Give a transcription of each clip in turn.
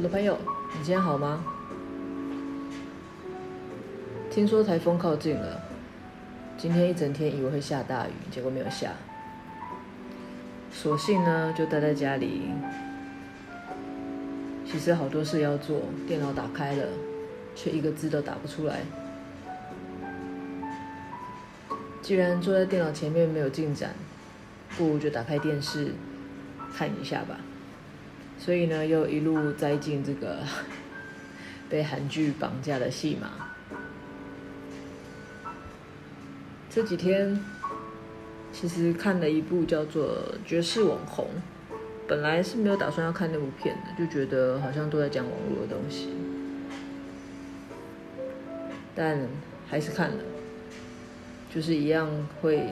我的朋友，你今天好吗？听说台风靠近了，今天一整天以为会下大雨，结果没有下。索性呢，就待在家里。其实好多事要做，电脑打开了，却一个字都打不出来。既然坐在电脑前面没有进展，不如就打开电视看一下吧。所以呢，又一路栽进这个 被韩剧绑架的戏码。这几天其实看了一部叫做《绝世网红》，本来是没有打算要看那部片的，就觉得好像都在讲网络的东西，但还是看了，就是一样会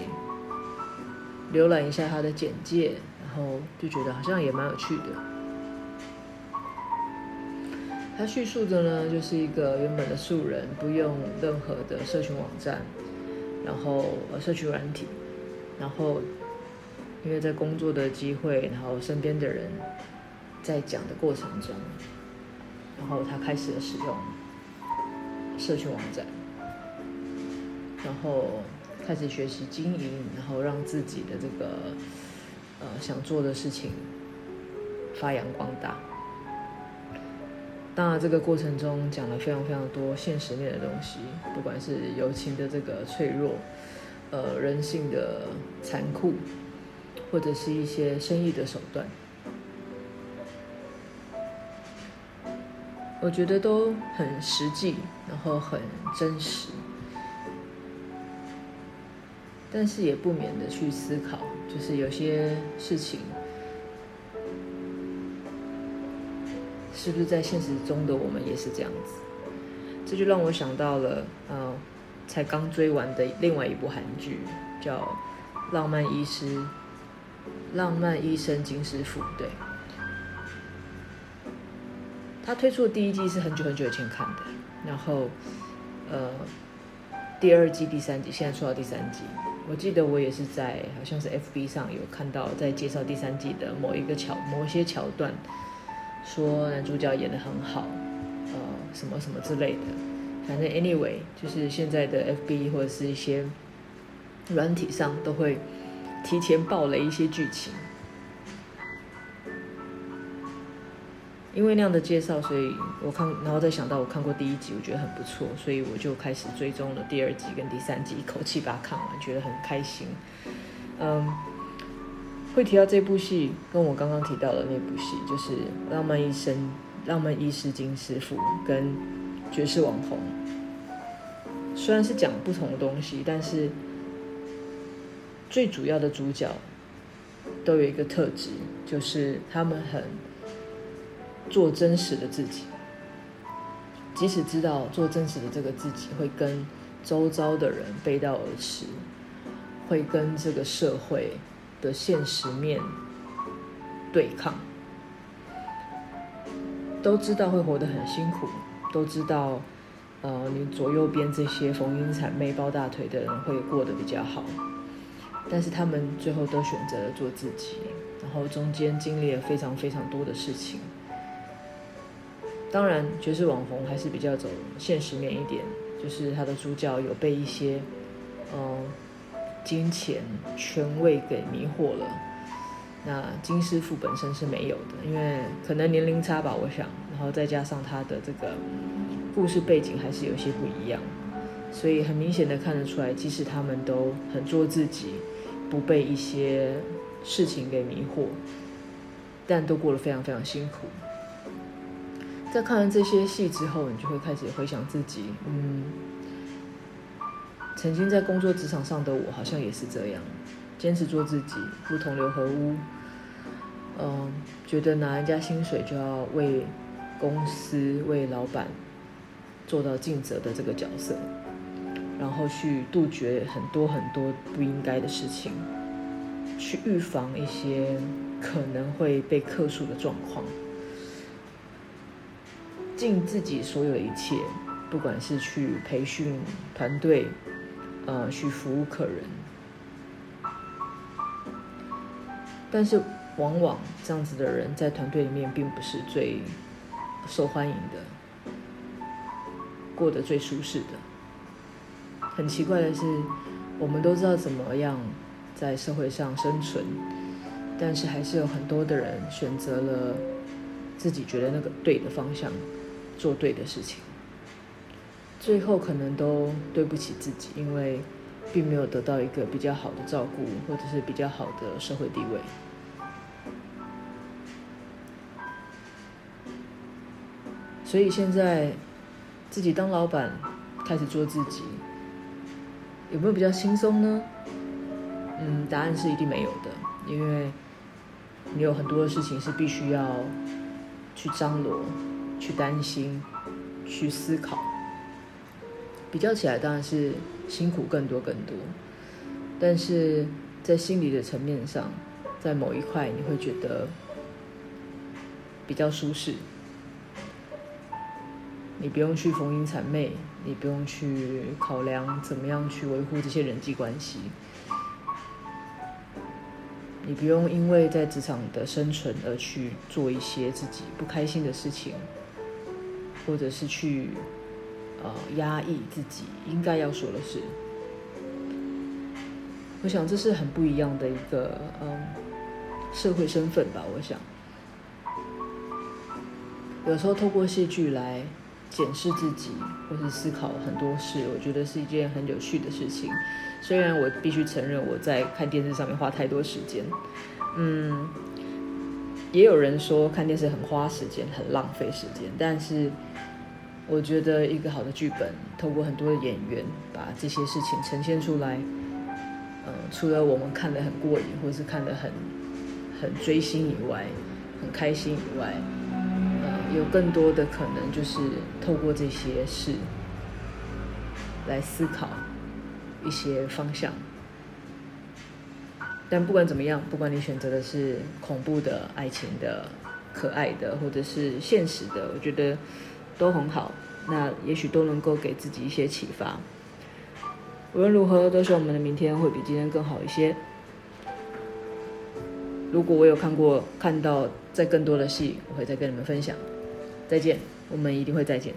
浏览一下他的简介，然后就觉得好像也蛮有趣的。他叙述的呢，就是一个原本的素人，不用任何的社群网站，然后呃社群软体，然后因为在工作的机会，然后身边的人在讲的过程中，然后他开始了使用社群网站，然后开始学习经营，然后让自己的这个呃想做的事情发扬光大。那，这个过程中讲了非常非常多现实面的东西，不管是友情的这个脆弱，呃，人性的残酷，或者是一些生意的手段，我觉得都很实际，然后很真实，但是也不免的去思考，就是有些事情。是不是在现实中的我们也是这样子？这就让我想到了，呃，才刚追完的另外一部韩剧，叫《浪漫医师》，浪漫医生金师傅。对，他推出的第一季是很久很久以前看的，然后，呃，第二季、第三季现在出到第三季，我记得我也是在好像是 FB 上有看到，在介绍第三季的某一个桥、某一些桥段。说男主角演得很好，呃，什么什么之类的，反正 anyway，就是现在的 FB 或者是一些软体上都会提前爆雷一些剧情，因为那样的介绍，所以我看，然后再想到我看过第一集，我觉得很不错，所以我就开始追踪了第二集跟第三集，一口气把它看完，觉得很开心，嗯。会提到这部戏，跟我刚刚提到的那部戏，就是《浪漫医生》《浪漫医师金师傅》跟《绝世网红》。虽然是讲不同的东西，但是最主要的主角都有一个特质，就是他们很做真实的自己，即使知道做真实的这个自己会跟周遭的人背道而驰，会跟这个社会。的现实面对抗，都知道会活得很辛苦，都知道，呃，你左右边这些逢迎谄媚、抱大腿的人会过得比较好，但是他们最后都选择了做自己，然后中间经历了非常非常多的事情。当然，绝世网红还是比较走现实面一点，就是他的主角有被一些，嗯、金钱、权位给迷惑了。那金师傅本身是没有的，因为可能年龄差吧，我想，然后再加上他的这个故事背景还是有些不一样，所以很明显的看得出来，即使他们都很做自己，不被一些事情给迷惑，但都过得非常非常辛苦。在看完这些戏之后，你就会开始回想自己，嗯。曾经在工作职场上的我，好像也是这样，坚持做自己，不同流合污。嗯，觉得拿人家薪水就要为公司、为老板做到尽责的这个角色，然后去杜绝很多很多不应该的事情，去预防一些可能会被客诉的状况，尽自己所有的一切，不管是去培训团队。呃，去服务客人，但是往往这样子的人在团队里面并不是最受欢迎的，过得最舒适的。很奇怪的是，我们都知道怎么样在社会上生存，但是还是有很多的人选择了自己觉得那个对的方向，做对的事情，最后可能都对不起自己，因为并没有得到一个比较好的照顾，或者是比较好的社会地位。所以现在自己当老板，开始做自己，有没有比较轻松呢？嗯，答案是一定没有的，因为你有很多的事情是必须要去张罗、去担心、去思考。比较起来，当然是辛苦更多更多，但是在心理的层面上，在某一块你会觉得比较舒适。你不用去逢迎谄媚，你不用去考量怎么样去维护这些人际关系，你不用因为在职场的生存而去做一些自己不开心的事情，或者是去呃压抑自己应该要说的事。我想这是很不一样的一个嗯社会身份吧。我想有时候透过戏剧来。检视自己，或是思考很多事，我觉得是一件很有趣的事情。虽然我必须承认我在看电视上面花太多时间，嗯，也有人说看电视很花时间，很浪费时间。但是我觉得一个好的剧本，透过很多的演员把这些事情呈现出来，嗯，除了我们看得很过瘾，或是看得很很追星以外，很开心以外。呃有更多的可能，就是透过这些事来思考一些方向。但不管怎么样，不管你选择的是恐怖的、爱情的、可爱的，或者是现实的，我觉得都很好。那也许都能够给自己一些启发。无论如何，都希望我们的明天会比今天更好一些。如果我有看过、看到再更多的戏，我会再跟你们分享。再见，我们一定会再见。